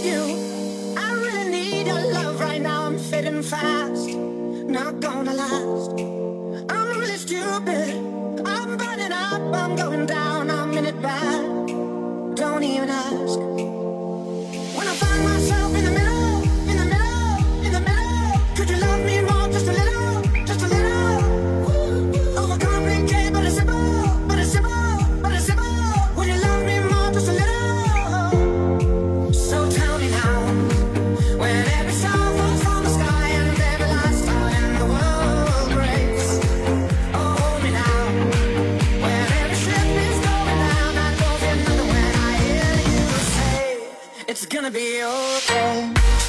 need you. I really need your love right now. I'm fading fast, not gonna last. I'm really stupid. I'm burning up, I'm going down, I'm in it bad. Don't even ask. It's gonna be okay.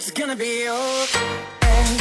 it's gonna be okay.